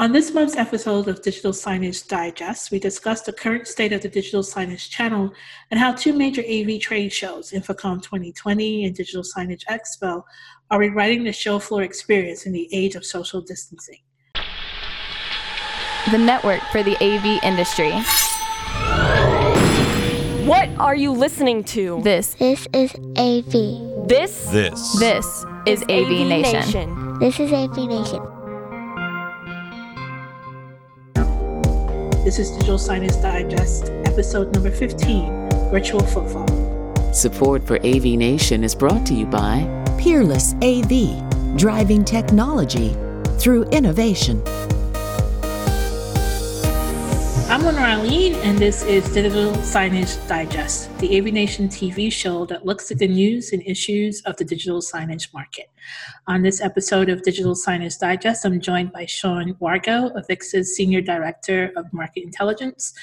On this month's episode of Digital Signage Digest, we discuss the current state of the digital signage channel and how two major AV trade shows, InfoComm 2020 and Digital Signage Expo, are rewriting the show floor experience in the age of social distancing. The network for the AV industry. What are you listening to? This. This is AV. This. This. This is AV, Nation. Nation. This is AV Nation. This is Digital Signage Digest, episode number 15 Virtual Footfall. Support for AV Nation is brought to you by Peerless AV, driving technology through innovation. I'm Arlene, and this is Digital Signage Digest, the AV Nation TV show that looks at the news and issues of the digital signage market. On this episode of Digital Signage Digest, I'm joined by Sean Wargo, Avixa's Senior Director of Market Intelligence,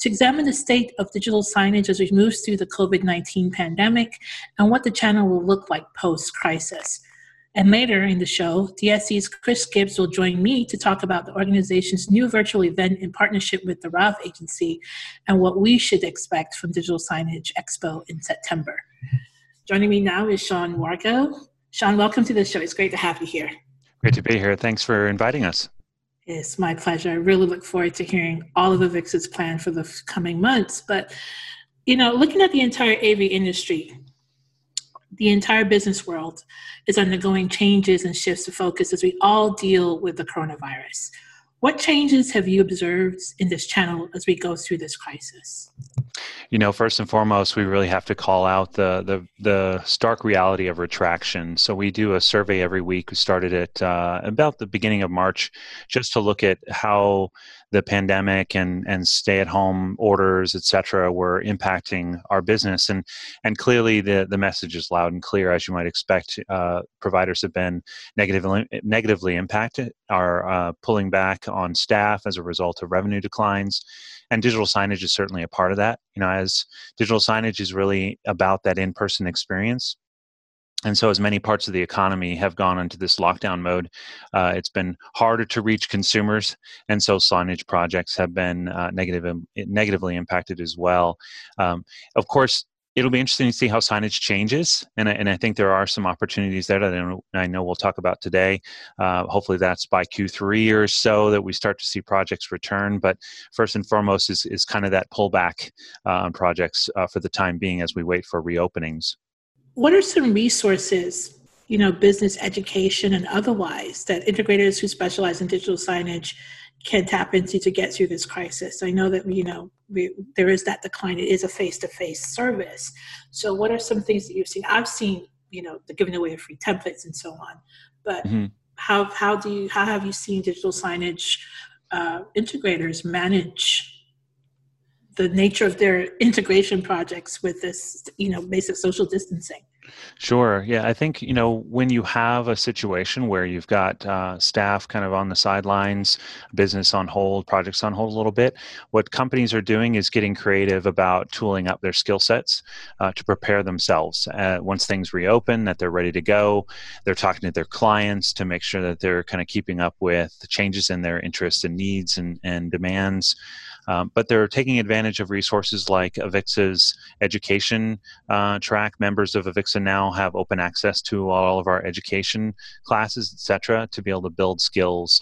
to examine the state of digital signage as we move through the COVID 19 pandemic and what the channel will look like post crisis. And later in the show, DSE's Chris Gibbs will join me to talk about the organization's new virtual event in partnership with the RAV agency and what we should expect from Digital Signage Expo in September. Joining me now is Sean Wargo. Sean, welcome to the show. It's great to have you here. Great to be here. Thanks for inviting us. It's my pleasure. I really look forward to hearing all of Avixa's plan for the coming months. But, you know, looking at the entire AV industry, the entire business world is undergoing changes and shifts of focus as we all deal with the coronavirus. What changes have you observed in this channel as we go through this crisis? You know, first and foremost, we really have to call out the the, the stark reality of retraction. So we do a survey every week. We started it uh, about the beginning of March, just to look at how the pandemic and and stay at home orders, et cetera, were impacting our business. And and clearly the the message is loud and clear, as you might expect. Uh, providers have been negatively negatively impacted, are uh, pulling back on staff as a result of revenue declines and digital signage is certainly a part of that you know as digital signage is really about that in-person experience and so as many parts of the economy have gone into this lockdown mode uh, it's been harder to reach consumers and so signage projects have been uh, negative, negatively impacted as well um, of course it'll be interesting to see how signage changes, and I, and I think there are some opportunities there that I know, I know we'll talk about today. Uh, hopefully, that's by Q3 or so that we start to see projects return. But first and foremost is is kind of that pullback uh, on projects uh, for the time being as we wait for reopenings. What are some resources, you know, business education and otherwise, that integrators who specialize in digital signage can tap into to get through this crisis. I know that you know we, there is that decline. It is a face-to-face service. So, what are some things that you've seen? I've seen you know the giving away of free templates and so on. But mm-hmm. how how do you how have you seen digital signage uh, integrators manage the nature of their integration projects with this you know basic social distancing? Sure. Yeah. I think, you know, when you have a situation where you've got uh, staff kind of on the sidelines, business on hold, projects on hold a little bit, what companies are doing is getting creative about tooling up their skill sets uh, to prepare themselves. Uh, once things reopen, that they're ready to go, they're talking to their clients to make sure that they're kind of keeping up with the changes in their interests and needs and, and demands. Um, but they're taking advantage of resources like Avixa's education uh, track. Members of Avixa now have open access to all of our education classes, etc., to be able to build skills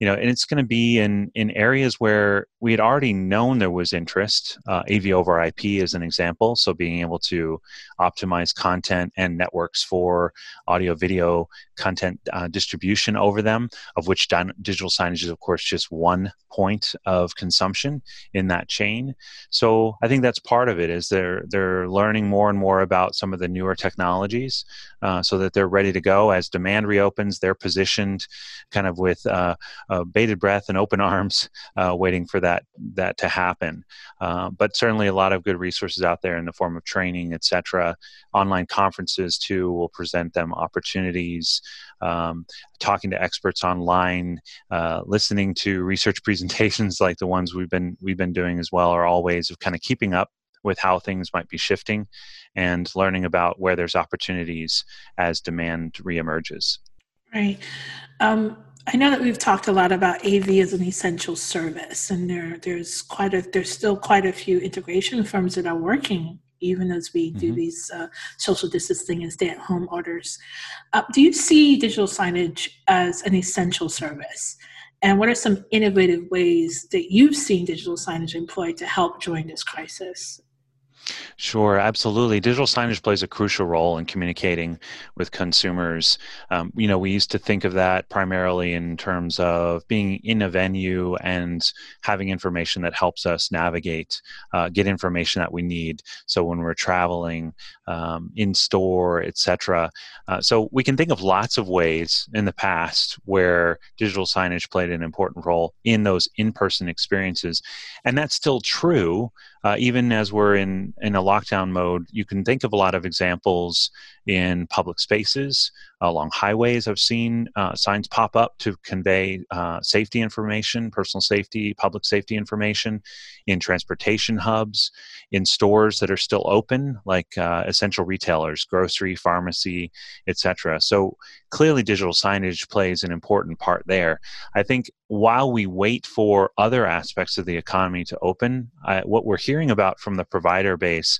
you know, and it's going to be in in areas where we had already known there was interest. Uh, AV over IP is an example. So being able to optimize content and networks for audio video content uh, distribution over them, of which di- digital signage is of course just one point of consumption in that chain. So I think that's part of it. Is they're they're learning more and more about some of the newer technologies, uh, so that they're ready to go as demand reopens. They're positioned, kind of with uh, uh, bated breath and open arms, uh, waiting for that that to happen. Uh, but certainly, a lot of good resources out there in the form of training, etc. Online conferences too will present them opportunities. Um, talking to experts online, uh, listening to research presentations like the ones we've been we've been doing as well, are all ways of kind of keeping up with how things might be shifting and learning about where there's opportunities as demand reemerges. Right. Um, I know that we've talked a lot about AV as an essential service, and there there's quite a there's still quite a few integration firms that are working even as we do mm-hmm. these uh, social distancing and stay at home orders. Uh, do you see digital signage as an essential service? And what are some innovative ways that you've seen digital signage employed to help during this crisis? Sure, absolutely. Digital signage plays a crucial role in communicating with consumers. Um, you know, we used to think of that primarily in terms of being in a venue and having information that helps us navigate, uh, get information that we need. So when we're traveling, um, in store, etc. Uh, so we can think of lots of ways in the past where digital signage played an important role in those in-person experiences, and that's still true uh, even as we're in in a lockdown mode, you can think of a lot of examples in public spaces, along highways. I've seen uh, signs pop up to convey uh, safety information, personal safety, public safety information, in transportation hubs, in stores that are still open, like uh, essential retailers, grocery, pharmacy, etc. So clearly, digital signage plays an important part there. I think while we wait for other aspects of the economy to open, I, what we're hearing about from the provider base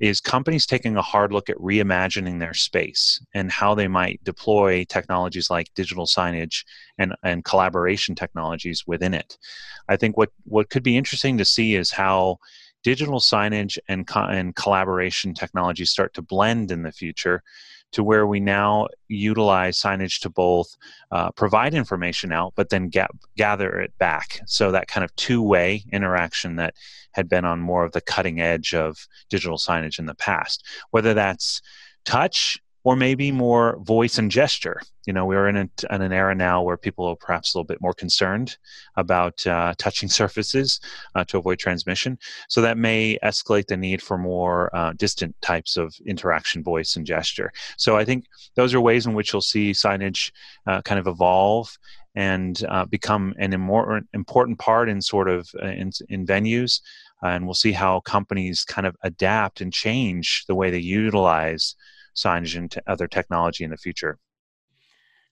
is companies taking a hard look at reimagining their space and how they might deploy technologies like digital signage and, and collaboration technologies within it. I think what, what could be interesting to see is how digital signage and, co- and collaboration technologies start to blend in the future to where we now utilize signage to both uh, provide information out, but then get, gather it back. So that kind of two way interaction that had been on more of the cutting edge of digital signage in the past, whether that's touch or maybe more voice and gesture. You know, we're in, a, in an era now where people are perhaps a little bit more concerned about uh, touching surfaces uh, to avoid transmission. So that may escalate the need for more uh, distant types of interaction, voice and gesture. So I think those are ways in which you'll see signage uh, kind of evolve and uh, become an important part in sort of uh, in, in venues. and we'll see how companies kind of adapt and change the way they utilize signage and other technology in the future?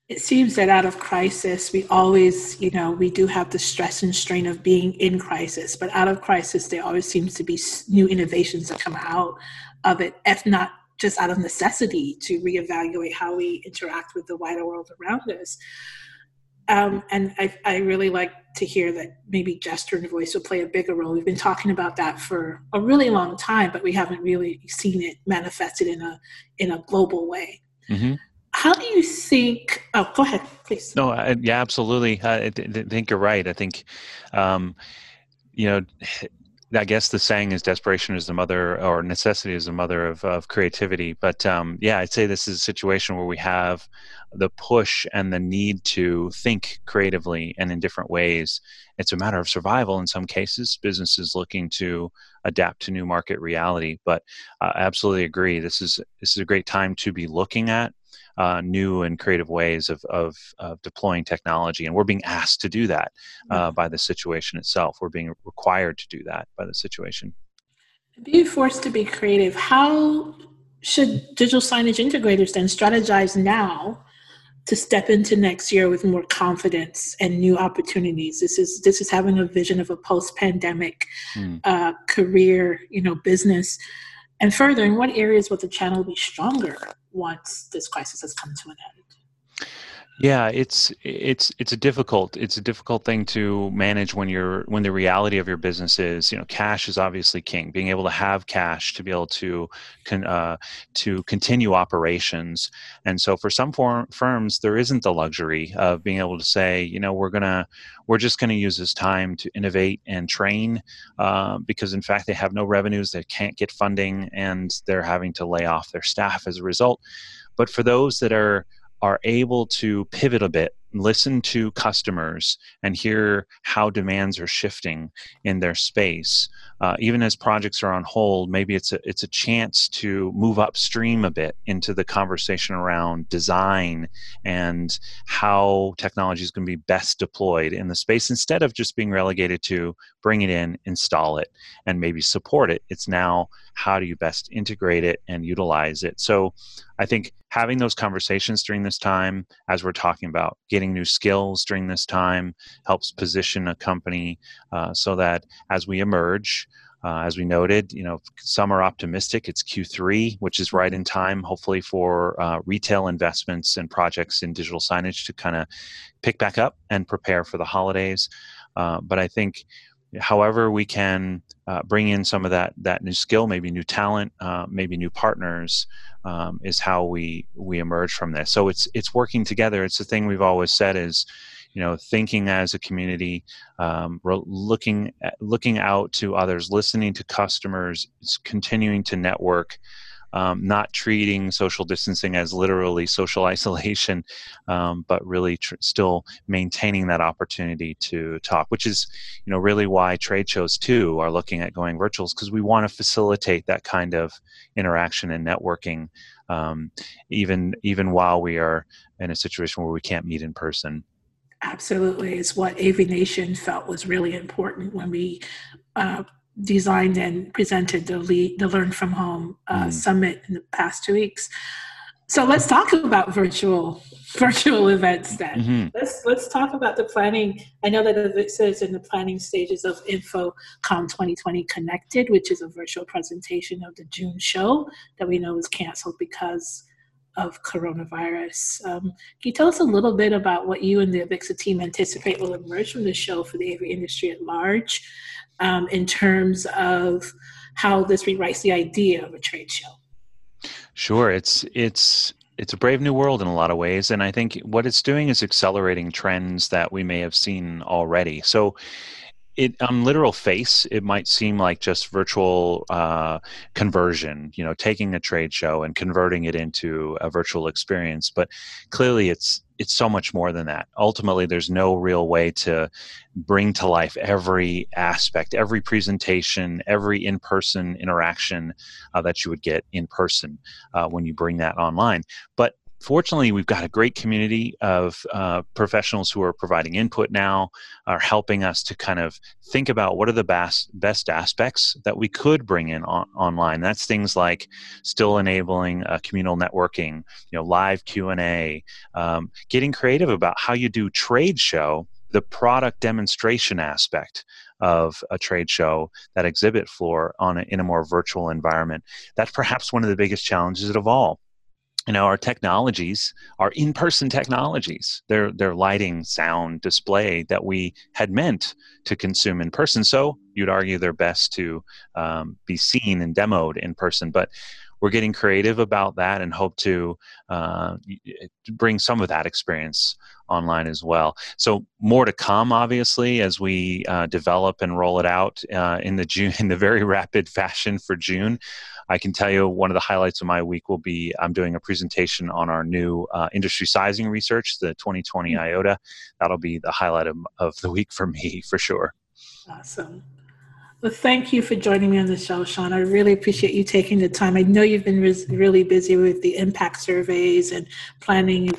It seems that out of crisis, we always, you know, we do have the stress and strain of being in crisis, but out of crisis, there always seems to be new innovations that come out of it, if not just out of necessity to reevaluate how we interact with the wider world around us. Um, and I, I, really like to hear that maybe gesture and voice will play a bigger role. We've been talking about that for a really long time, but we haven't really seen it manifested in a in a global way. Mm-hmm. How do you think? Oh, go ahead, please. No, I, yeah, absolutely. I, I, think you're right. I think, um, you know, I guess the saying is desperation is the mother, or necessity is the mother of, of creativity. But um, yeah, I'd say this is a situation where we have the push and the need to think creatively and in different ways. It's a matter of survival in some cases, businesses looking to adapt to new market reality. But uh, I absolutely agree. This is this is a great time to be looking at uh, new and creative ways of, of, of, deploying technology. And we're being asked to do that uh, by the situation itself. We're being required to do that by the situation. Being forced to be creative, how should digital signage integrators then strategize now to step into next year with more confidence and new opportunities. This is this is having a vision of a post-pandemic mm. uh, career, you know, business. And further, in what areas will the channel be stronger once this crisis has come to an end? Yeah, it's it's it's a difficult it's a difficult thing to manage when you're when the reality of your business is you know cash is obviously king. Being able to have cash to be able to con, uh, to continue operations, and so for some form, firms there isn't the luxury of being able to say you know we're gonna we're just gonna use this time to innovate and train uh, because in fact they have no revenues, they can't get funding, and they're having to lay off their staff as a result. But for those that are are able to pivot a bit listen to customers and hear how demands are shifting in their space. Uh, even as projects are on hold, maybe it's a, it's a chance to move upstream a bit into the conversation around design and how technology is going to be best deployed in the space instead of just being relegated to bring it in, install it, and maybe support it. It's now how do you best integrate it and utilize it. So I think having those conversations during this time, as we're talking about getting getting new skills during this time helps position a company uh, so that as we emerge uh, as we noted, you know, some are optimistic. It's Q3, which is right in time, hopefully, for uh, retail investments and projects in digital signage to kind of pick back up and prepare for the holidays. Uh, but I think, however, we can uh, bring in some of that that new skill, maybe new talent, uh, maybe new partners, um, is how we we emerge from this. So it's it's working together. It's the thing we've always said is you know thinking as a community um, looking at, looking out to others listening to customers continuing to network um, not treating social distancing as literally social isolation, um, but really tr- still maintaining that opportunity to talk, which is, you know, really why trade shows too are looking at going virtuals because we want to facilitate that kind of interaction and networking, um, even even while we are in a situation where we can't meet in person. Absolutely. It's what AV Nation felt was really important when we uh, designed and presented the, lead, the Learn from Home uh, mm. Summit in the past two weeks. So let's talk about virtual virtual events then. Mm-hmm. Let's let's talk about the planning. I know that Avixa is in the planning stages of InfoComm 2020 Connected, which is a virtual presentation of the June show that we know was canceled because of coronavirus. Um, can you tell us a little bit about what you and the Avixa team anticipate will emerge from the show for the AV industry at large um, in terms of how this rewrites the idea of a trade show? Sure, it's it's it's a brave new world in a lot of ways, and I think what it's doing is accelerating trends that we may have seen already. So it on literal face it might seem like just virtual uh, conversion you know taking a trade show and converting it into a virtual experience but clearly it's it's so much more than that. Ultimately there's no real way to bring to life every aspect every presentation every in-person interaction uh, that you would get in person uh, when you bring that online. But fortunately, we've got a great community of uh, professionals who are providing input now, are helping us to kind of think about what are the best best aspects that we could bring in on, online. That's things like still enabling uh, communal networking, you know, live Q and A, um, getting creative about how you do trade show the product demonstration aspect of a trade show, that exhibit floor on a, in a more virtual environment. That's perhaps one of the biggest challenges of all you know our technologies our in-person technologies they're they're lighting sound display that we had meant to consume in person so you'd argue they're best to um, be seen and demoed in person but we're getting creative about that and hope to uh, bring some of that experience online as well. So more to come, obviously, as we uh, develop and roll it out uh, in the June in the very rapid fashion for June. I can tell you one of the highlights of my week will be I'm doing a presentation on our new uh, industry sizing research, the 2020 hmm. IOTA. That'll be the highlight of, of the week for me, for sure. Awesome. Well, thank you for joining me on the show, Sean. I really appreciate you taking the time. I know you've been really busy with the impact surveys and planning,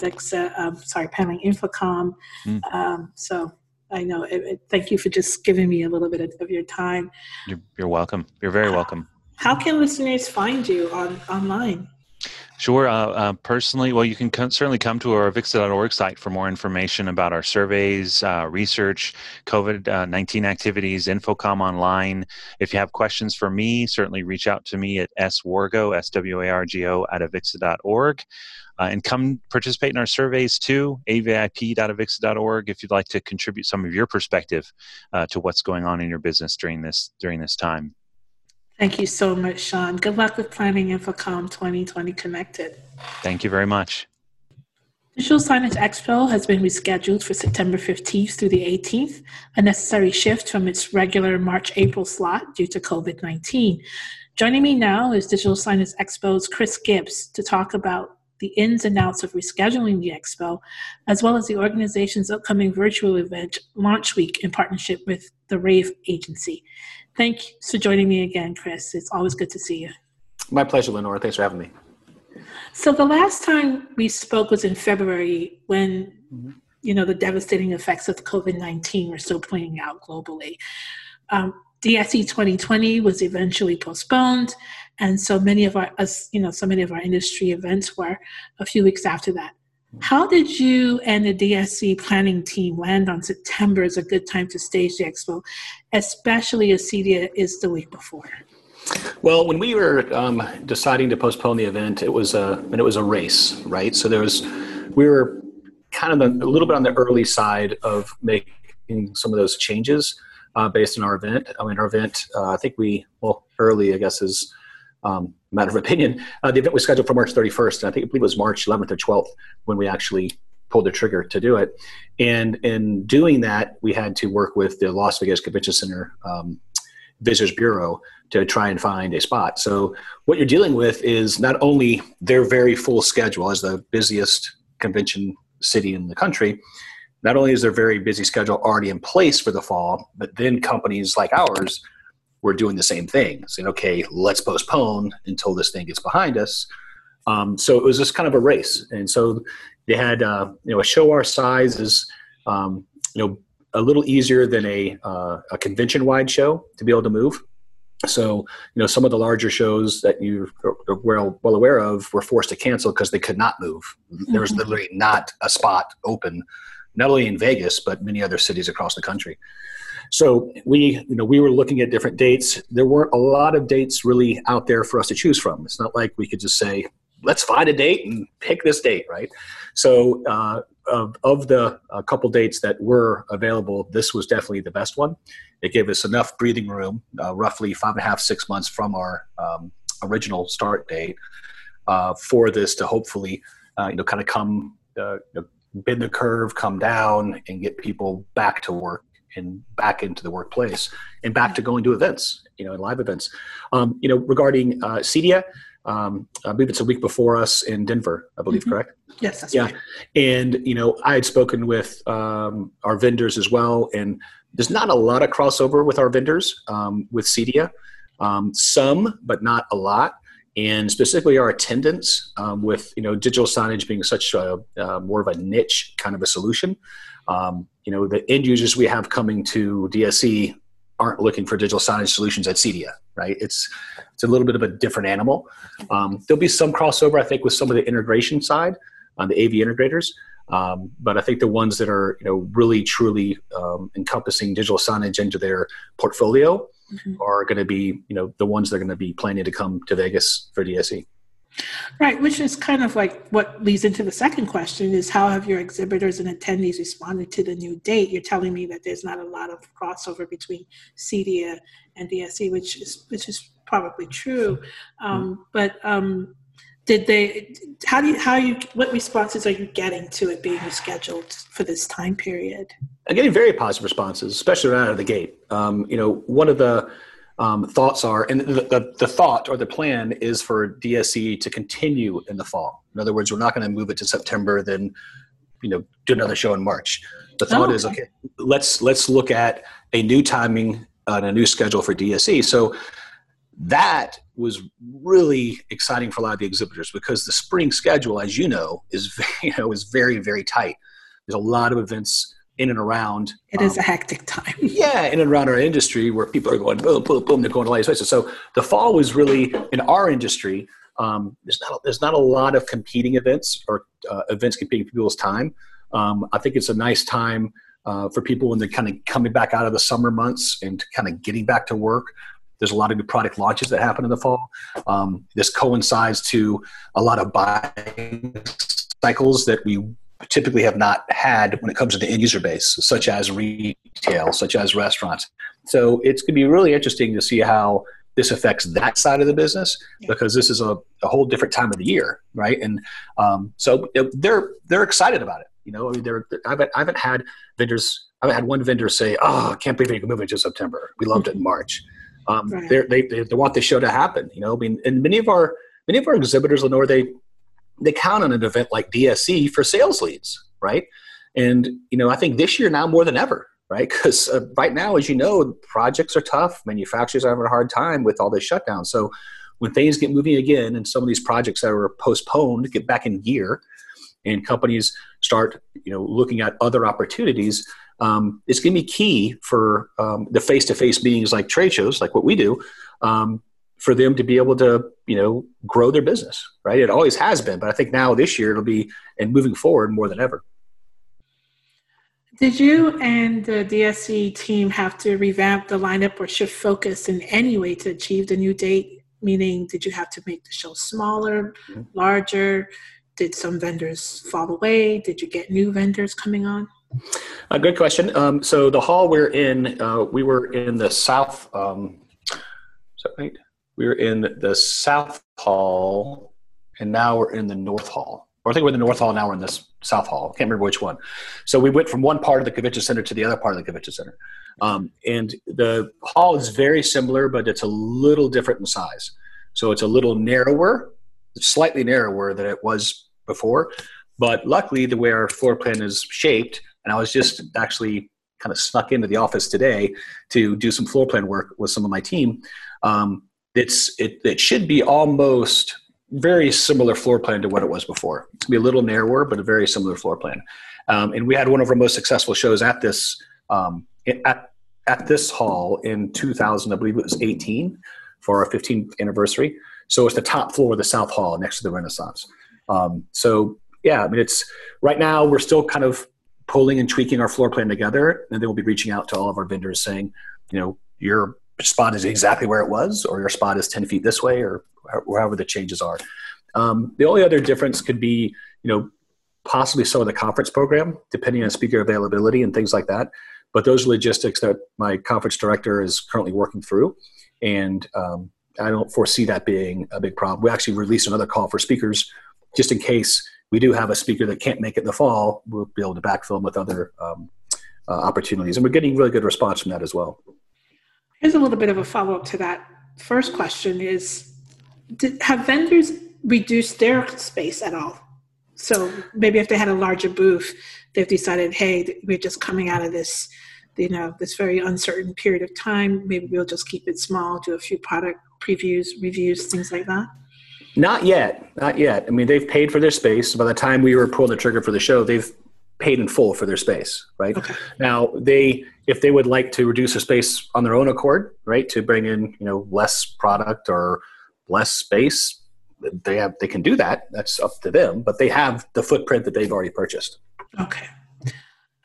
um, sorry, planning InfoComm. Mm. Um, so I know. It, it, thank you for just giving me a little bit of, of your time. You're, you're, welcome. You're very welcome. How can listeners find you on online? Sure. Uh, uh, personally, well, you can certainly come to our avixa.org site for more information about our surveys, uh, research, COVID uh, 19 activities, InfoComm online. If you have questions for me, certainly reach out to me at swargo, S W A R G O, at avixa.org. Uh, and come participate in our surveys too, avip.avixa.org, if you'd like to contribute some of your perspective uh, to what's going on in your business during this during this time. Thank you so much, Sean. Good luck with planning InfoComm 2020 Connected. Thank you very much. Digital Signage Expo has been rescheduled for September 15th through the 18th, a necessary shift from its regular March April slot due to COVID 19. Joining me now is Digital Signage Expo's Chris Gibbs to talk about the ins and outs of rescheduling the expo, as well as the organization's upcoming virtual event, Launch Week, in partnership with the RAVE agency. Thank you for joining me again, Chris. It's always good to see you. My pleasure, Lenora. Thanks for having me. So the last time we spoke was in February when mm-hmm. you know the devastating effects of COVID nineteen were still playing out globally. Um, DSE 2020 was eventually postponed, and so many of our, us, you know, so many of our industry events were a few weeks after that. How did you and the DSE planning team land on September as a good time to stage the expo, especially as CEDIA is the week before? Well, when we were um, deciding to postpone the event, it was a and it was a race, right? So there was, we were kind of a, a little bit on the early side of making some of those changes uh, based on our event. I mean, our event, uh, I think we well early, I guess is um, matter of opinion. Uh, the event was scheduled for March 31st, and I think I believe it was March 11th or 12th when we actually pulled the trigger to do it. And in doing that, we had to work with the Las Vegas Convention Center um, Visitors Bureau to try and find a spot. So what you're dealing with is not only their very full schedule as the busiest convention city in the country. Not only is their very busy schedule already in place for the fall, but then companies like ours were doing the same thing, saying, "Okay, let's postpone until this thing gets behind us." Um, so it was just kind of a race, and so they had uh, you know a show our size is um, you know a little easier than a uh, a convention wide show to be able to move. So you know some of the larger shows that you are well well aware of were forced to cancel because they could not move. There was mm-hmm. literally not a spot open, not only in Vegas but many other cities across the country. So we, you know, we were looking at different dates. There weren't a lot of dates really out there for us to choose from. It's not like we could just say, let's find a date and pick this date, right? So uh, of, of the uh, couple dates that were available, this was definitely the best one. It gave us enough breathing room, uh, roughly five and a half, six months from our um, original start date, uh, for this to hopefully, uh, you know, kind of come, uh, you know, bend the curve, come down, and get people back to work and back into the workplace and back to going to events, you know, live events. Um, you know, regarding uh, CEDIA, um, I believe it's a week before us in Denver, I believe, mm-hmm. correct? Yes, that's yeah. Right. And, you know, I had spoken with um, our vendors as well, and there's not a lot of crossover with our vendors um, with CEDIA. Um, some, but not a lot. And specifically our attendance um, with, you know, digital signage being such a, uh, more of a niche kind of a solution. Um, you know, the end users we have coming to DSE aren't looking for digital signage solutions at CEDIA, right? It's it's a little bit of a different animal. Um, there'll be some crossover, I think, with some of the integration side on the AV integrators, um, but I think the ones that are you know really truly um, encompassing digital signage into their portfolio mm-hmm. are going to be you know the ones that are going to be planning to come to Vegas for DSE. Right, which is kind of like what leads into the second question is how have your exhibitors and attendees responded to the new date? You're telling me that there's not a lot of crossover between CEDIA and DSE, which is which is probably true. Um, but um, did they? How do you? How you? What responses are you getting to it being rescheduled for this time period? I'm getting very positive responses, especially right out of the gate. Um, you know, one of the um, thoughts are, and the, the, the, thought or the plan is for DSE to continue in the fall. In other words, we're not going to move it to September, then you know do another show in March. The thought oh, okay. is okay. Let's let's look at a new timing and a new schedule for DSE. So that was really exciting for a lot of the exhibitors because the spring schedule, as you know, is you know is very very tight. There's a lot of events in and around. It um, is a hectic time. yeah, in and around our industry where people are going boom, boom, boom. They're going to all these places. So the fall was really in our industry. Um, there's not a, there's not a lot of competing events or uh, events competing for people's time. Um, I think it's a nice time uh, for people when they're kind of coming back out of the summer months and kind of getting back to work. There's a lot of new product launches that happen in the fall. Um, this coincides to a lot of buying cycles that we typically have not had when it comes to the end user base, such as retail, such as restaurants. So it's going to be really interesting to see how this affects that side of the business because this is a, a whole different time of the year, right? And um, so they're they're excited about it. You know, I mean, they're, I haven't, I haven't had vendors. I haven't had one vendor say, "Oh, I can't believe you can move it to September. We loved it in March." Um, right. they they they want the show to happen. You know, I mean, and many of our many of our exhibitors, Lenore, they they count on an event like DSE for sales leads, right? And you know, I think this year now more than ever, right? Because uh, right now, as you know, projects are tough. Manufacturers are having a hard time with all this shutdown. So when things get moving again, and some of these projects that were postponed get back in gear, and companies start, you know, looking at other opportunities, um, it's going to be key for um, the face-to-face meetings like trade shows, like what we do, um, for them to be able to, you know, grow their business, right? It always has been, but I think now this year it'll be, and moving forward more than ever. Did you and the DSE team have to revamp the lineup or shift focus in any way to achieve the new date? Meaning, did you have to make the show smaller, mm-hmm. larger? Did some vendors fall away? Did you get new vendors coming on? A good question. Um, so the hall we're in, uh, we were in the south. Um, is that right? We were in the south hall, and now we're in the north hall. Or I think we're in the north hall now. We're in this south hall. Can't remember which one. So we went from one part of the convention center to the other part of the convention center. Um, and the hall is very similar, but it's a little different in size. So it's a little narrower, slightly narrower than it was before. But luckily, the way our floor plan is shaped, and I was just actually kind of snuck into the office today to do some floor plan work with some of my team. Um, it's it, it should be almost very similar floor plan to what it was before. It's be a little narrower, but a very similar floor plan. Um, and we had one of our most successful shows at this um, at at this hall in 2000, I believe it was 18 for our 15th anniversary. So it's the top floor of the South Hall next to the Renaissance. Um, so yeah, I mean, it's right now we're still kind of pulling and tweaking our floor plan together, and then we'll be reaching out to all of our vendors saying, you know, your spot is exactly where it was, or your spot is 10 feet this way, or wherever the changes are. Um, the only other difference could be, you know, possibly some of the conference program, depending on speaker availability and things like that. But those are logistics that my conference director is currently working through, and um, I don't foresee that being a big problem. We actually released another call for speakers just in case we do have a speaker that can't make it in the fall. We'll be able to backfill them with other um, uh, opportunities, and we're getting really good response from that as well. Here's a little bit of a follow up to that. First question is did, Have vendors reduced their space at all? So maybe if they had a larger booth, they've decided, hey, we're just coming out of this, you know, this very uncertain period of time. Maybe we'll just keep it small, do a few product previews, reviews, things like that. Not yet, not yet. I mean, they've paid for their space. By the time we were pulling the trigger for the show, they've paid in full for their space, right? Okay. Now they, if they would like to reduce their space on their own accord, right, to bring in you know less product or less space, they have they can do that. That's up to them. But they have the footprint that they've already purchased. Okay.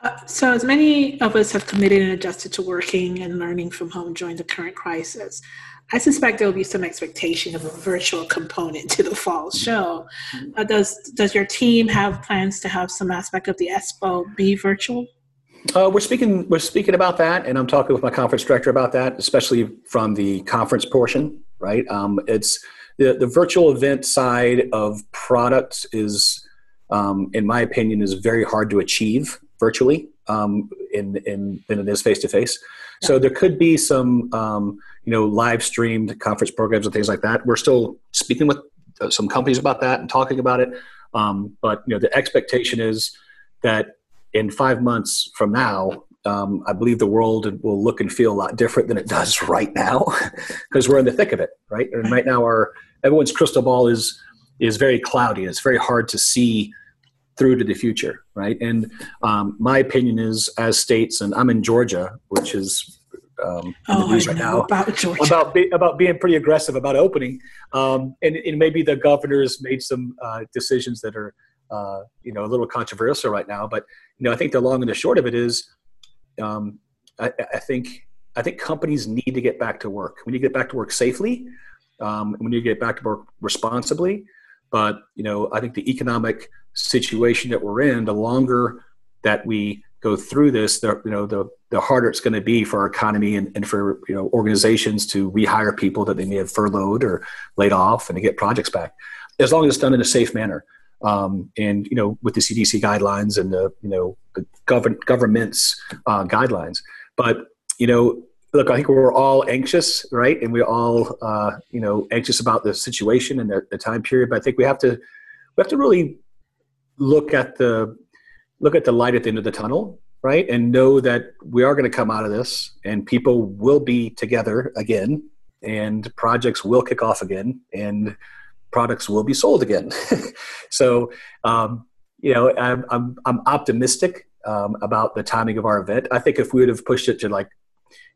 Uh, so, as many of us have committed and adjusted to working and learning from home during the current crisis, I suspect there will be some expectation of a virtual component to the fall show. Uh, does does your team have plans to have some aspect of the Expo be virtual? Uh, we're speaking we're speaking about that, and I'm talking with my conference director about that, especially from the conference portion. Right, um, it's the the virtual event side of products is, um, in my opinion, is very hard to achieve virtually um, in in than it is face to face. So there could be some um, you know live streamed conference programs and things like that. We're still speaking with uh, some companies about that and talking about it. Um, but you know the expectation is that in five months from now, um, I believe the world will look and feel a lot different than it does right now because we're in the thick of it, right? And right now, our everyone's crystal ball is is very cloudy. It's very hard to see through to the future, right? And um, my opinion is, as states, and I'm in Georgia, which is um, oh, the news right now about Georgia. about be, about being pretty aggressive about opening, um, and, and, maybe the governor's made some uh, decisions that are uh, you know a little controversial right now. But you know, I think the long and the short of it is, um, I, I, think I think companies need to get back to work. We need to get back to work safely. Um, we need to get back to work responsibly. But you know, I think the economic situation that we're in, the longer that we go through this, the you know the the harder it's going to be for our economy and, and for you know organizations to rehire people that they may have furloughed or laid off and to get projects back, as long as it's done in a safe manner. Um, and you know with the CDC guidelines and the you know the govern, government's uh, guidelines. But you know, look, I think we're all anxious, right? And we're all uh, you know anxious about the situation and the, the time period. But I think we have to we have to really look at the look at the light at the end of the tunnel right? And know that we are going to come out of this and people will be together again and projects will kick off again and products will be sold again. So um, you know i'm, I'm, I'm optimistic um, about the timing of our event. I think if we would have pushed it to like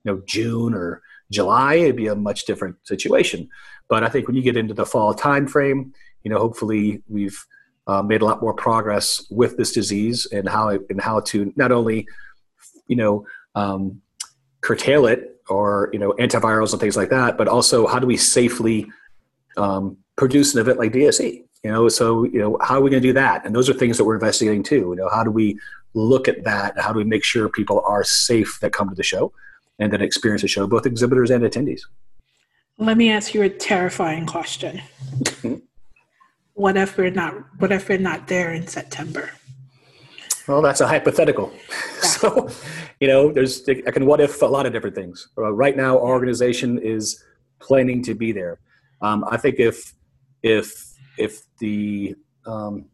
you know june or July, it'd be a much different situation. But I think when you get into the fall timeframe, you know, hopefully we've uh, made a lot more progress with this disease and how it, and how to not only, you know, um, curtail it or you know antivirals and things like that, but also how do we safely um, produce an event like DSE? You know, so you know how are we going to do that? And those are things that we're investigating too. You know, how do we look at that? How do we make sure people are safe that come to the show and that experience the show, both exhibitors and attendees? Let me ask you a terrifying question. what if we're not what if we're not there in September? Well, that's a hypothetical. Yeah. So, you know, there's I can what if a lot of different things. Uh, right now, our organization is planning to be there. Um, I think if if if the um,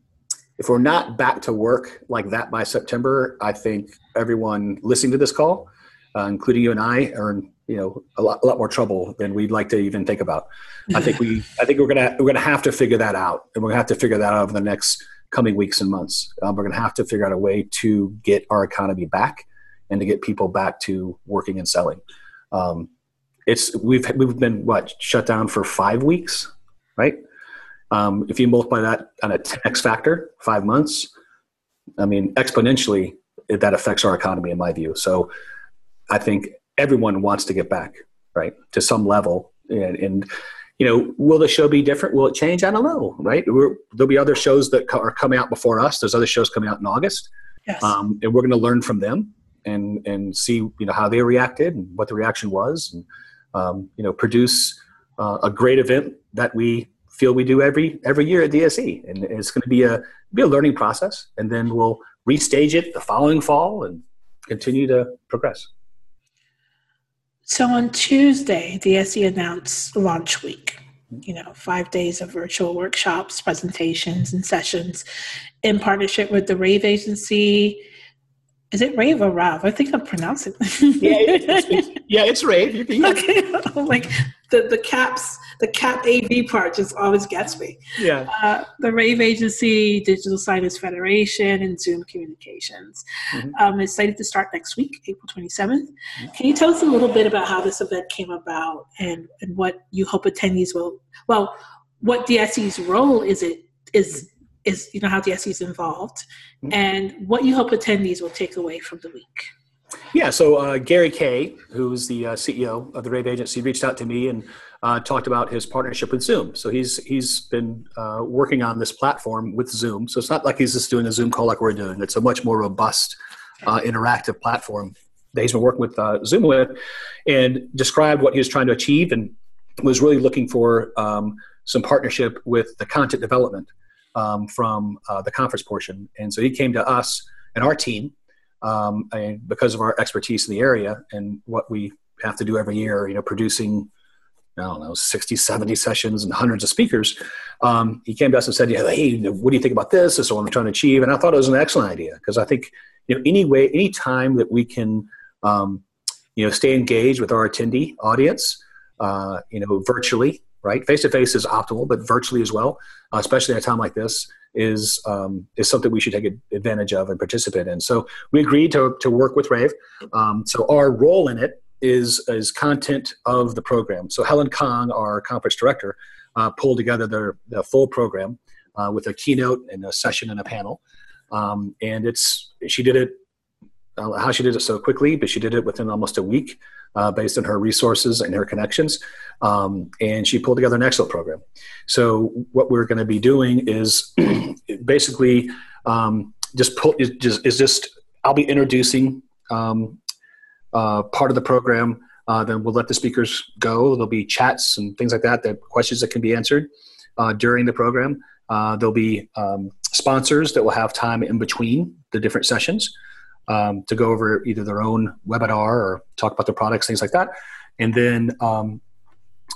if we're not back to work like that by September, I think everyone listening to this call, uh, including you and I, are in you know a lot, a lot more trouble than we'd like to even think about. I think we I think we're gonna we're gonna have to figure that out, and we're gonna have to figure that out over the next coming weeks and months. Um, we're gonna have to figure out a way to get our economy back and to get people back to working and selling. Um, it's we've we've been what shut down for five weeks, right? Um, if you multiply that on a 10x factor, five months, I mean exponentially that affects our economy in my view. So I think everyone wants to get back, right, to some level. And, and you know, will the show be different? Will it change? I don't know, right? We're, there'll be other shows that co- are coming out before us. There's other shows coming out in August, yes. um, and we're going to learn from them and and see you know how they reacted and what the reaction was, and um, you know, produce uh, a great event that we feel we do every every year at DSE, and it's going to be a be a learning process, and then we'll restage it the following fall and continue to progress. So on Tuesday, DSE announced launch week. You know, five days of virtual workshops, presentations, and sessions in partnership with the Rave Agency. Is it Rave or Rav? I think I'm pronouncing. yeah, it's, it's, yeah, it's Rave. Okay, like the the caps the cap AV part just always gets me. Yeah. Uh, the Rave Agency, Digital Signage Federation, and Zoom Communications. Mm-hmm. Um, it's slated to start next week, April 27th. Mm-hmm. Can you tell us a little bit about how this event came about and, and what you hope attendees will, well, what DSE's role is it is is you know how DSE is involved mm-hmm. and what you hope attendees will take away from the week. Yeah, so uh, Gary Kayye, who's the uh, CEO of the Rave Agency, reached out to me and uh, talked about his partnership with Zoom. So he's he's been uh, working on this platform with Zoom. So it's not like he's just doing a Zoom call like we're doing. It's a much more robust, uh, interactive platform that he's been working with uh, Zoom with, and described what he was trying to achieve, and was really looking for um, some partnership with the content development um, from uh, the conference portion. And so he came to us and our team, um, and because of our expertise in the area and what we have to do every year, you know, producing I don't know, 60, 70 sessions and hundreds of speakers. Um, he came to us and said, yeah, hey, what do you think about this? This is what I'm trying to achieve. And I thought it was an excellent idea because I think, you know, any way, any time that we can, um, you know, stay engaged with our attendee audience, uh, you know, virtually, right? Face to face is optimal, but virtually as well, especially at a time like this, is um, is something we should take advantage of and participate in. So we agreed to to work with Rave. Um, so our role in it is is content of the program. So Helen Kong, our conference director, uh, pulled together their, the full program uh, with a keynote and a session and a panel. Um, and it's she did it how she did it so quickly, but she did it within almost a week uh, based on her resources and her connections. Um, and she pulled together an excellent program. So what we're going to be doing is basically um, just pull is just, is just I'll be introducing um, uh, part of the program. Uh, then we'll let the speakers go. There'll be chats and things like that, that questions that can be answered uh, during the program. Uh, there'll be um, sponsors that will have time in between the different sessions um, to go over either their own webinar or talk about their products, things like that. And then um,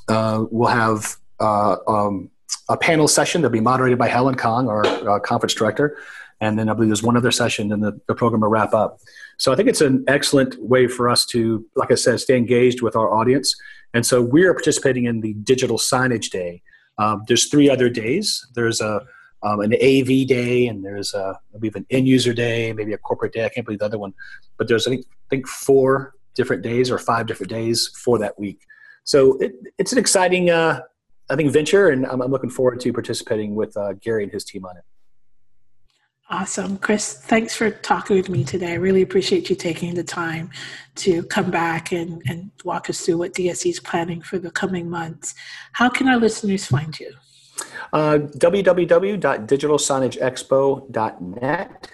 uh, we'll have uh, um, a panel session that'll be moderated by Helen Kong, our conference director. And then I believe there's one other session, and the, the program will wrap up. So I think it's an excellent way for us to, like I said, stay engaged with our audience. And so we are participating in the Digital Signage Day. Um, there's three other days. There's a um, an AV day, and there's a maybe an end user day, maybe a corporate day. I can't believe the other one, but there's I think, I think four different days or five different days for that week. So it, it's an exciting, uh, I think, venture, and I'm, I'm, looking forward to participating with uh, Gary and his team on it. Awesome. Chris, thanks for talking with me today. I really appreciate you taking the time to come back and, and walk us through what DSE is planning for the coming months. How can our listeners find you? Uh, www.digitalsignageexpo.net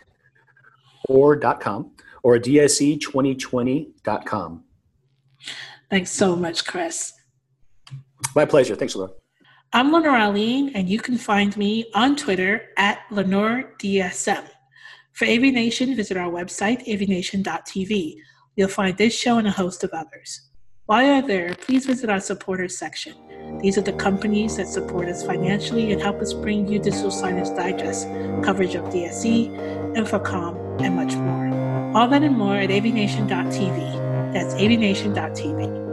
or .com or DSE2020.com. Thanks so much, Chris. My pleasure. Thanks, Laura. I'm Lenore Aline, and you can find me on Twitter at LenoreDSM. For AV Nation, visit our website, avnation.tv. You'll find this show and a host of others. While you're there, please visit our supporters section. These are the companies that support us financially and help us bring you Digital Signage Digest, coverage of DSE, InfoComm, and much more. All that and more at avnation.tv. That's avnation.tv.